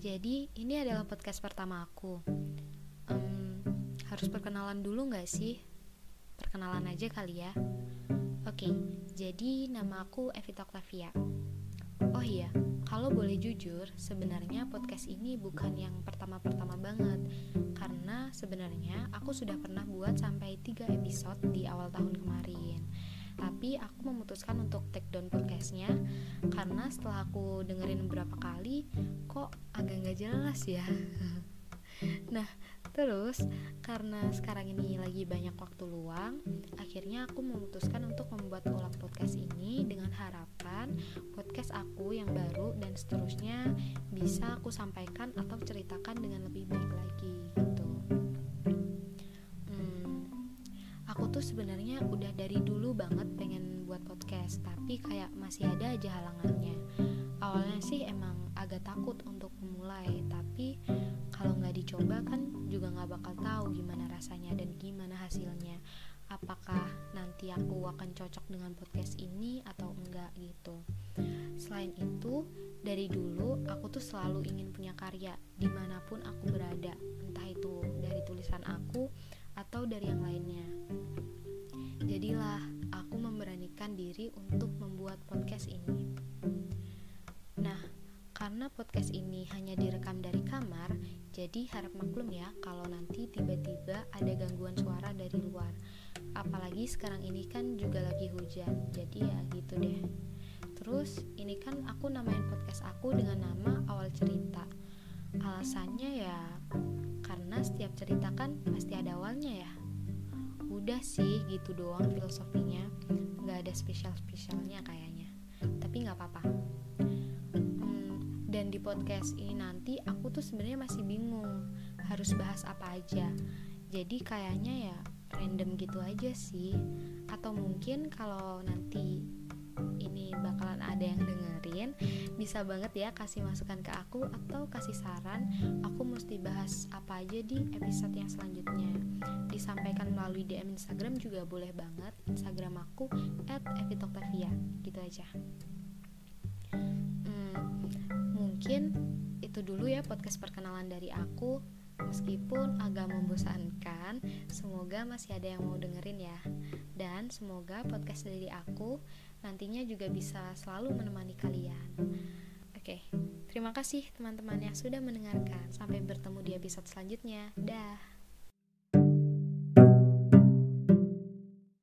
Jadi ini adalah podcast pertama aku. Um, harus perkenalan dulu nggak sih? Perkenalan aja kali ya. Oke, jadi nama aku Evita Octavia. Oh iya, kalau boleh jujur, sebenarnya podcast ini bukan yang pertama-pertama banget Karena sebenarnya aku sudah pernah buat sampai 3 episode di awal tahun kemarin Tapi aku memutuskan untuk take down podcastnya Karena setelah aku dengerin beberapa kali, kok agak nggak jelas ya. Nah, terus karena sekarang ini lagi banyak waktu luang, akhirnya aku memutuskan untuk membuat ulang podcast ini dengan harapan podcast aku yang baru dan seterusnya bisa aku sampaikan atau ceritakan dengan lebih baik lagi tuh sebenarnya udah dari dulu banget pengen buat podcast, tapi kayak masih ada aja halangannya. Awalnya sih emang agak takut untuk memulai, tapi kalau nggak dicoba kan juga nggak bakal tahu gimana rasanya dan gimana hasilnya apakah nanti aku akan cocok dengan podcast ini atau enggak gitu selain itu dari dulu aku tuh selalu ingin punya karya di mana pun aku berada entah memberanikan diri untuk membuat podcast ini nah karena podcast ini hanya direkam dari kamar jadi harap maklum ya kalau nanti tiba-tiba ada gangguan suara dari luar. Apalagi sekarang ini kan juga lagi hujan. Jadi ya gitu deh. Terus ini kan aku namain podcast aku dengan nama awal cerita. Alasannya ya karena setiap cerita kan pasti ada awalnya ya. Udah sih gitu doang filosofinya. Nggak ada spesial-spesialnya kayaknya. Tapi nggak apa-apa. Dan di podcast ini nanti aku tuh sebenarnya masih bingung harus bahas apa aja. Jadi kayaknya ya random gitu aja sih. Atau mungkin kalau nanti ini bakalan ada yang dengerin bisa banget ya kasih masukan ke aku atau kasih saran. Aku mesti bahas apa aja di episode yang selanjutnya disampaikan melalui DM Instagram juga boleh banget. Instagram aku @evitoktavia gitu aja. Mungkin itu dulu ya podcast perkenalan dari aku. Meskipun agak membosankan semoga masih ada yang mau dengerin ya. Dan semoga podcast dari aku nantinya juga bisa selalu menemani kalian. Oke terima kasih teman-teman yang sudah mendengarkan. Sampai bertemu di episode selanjutnya. Dah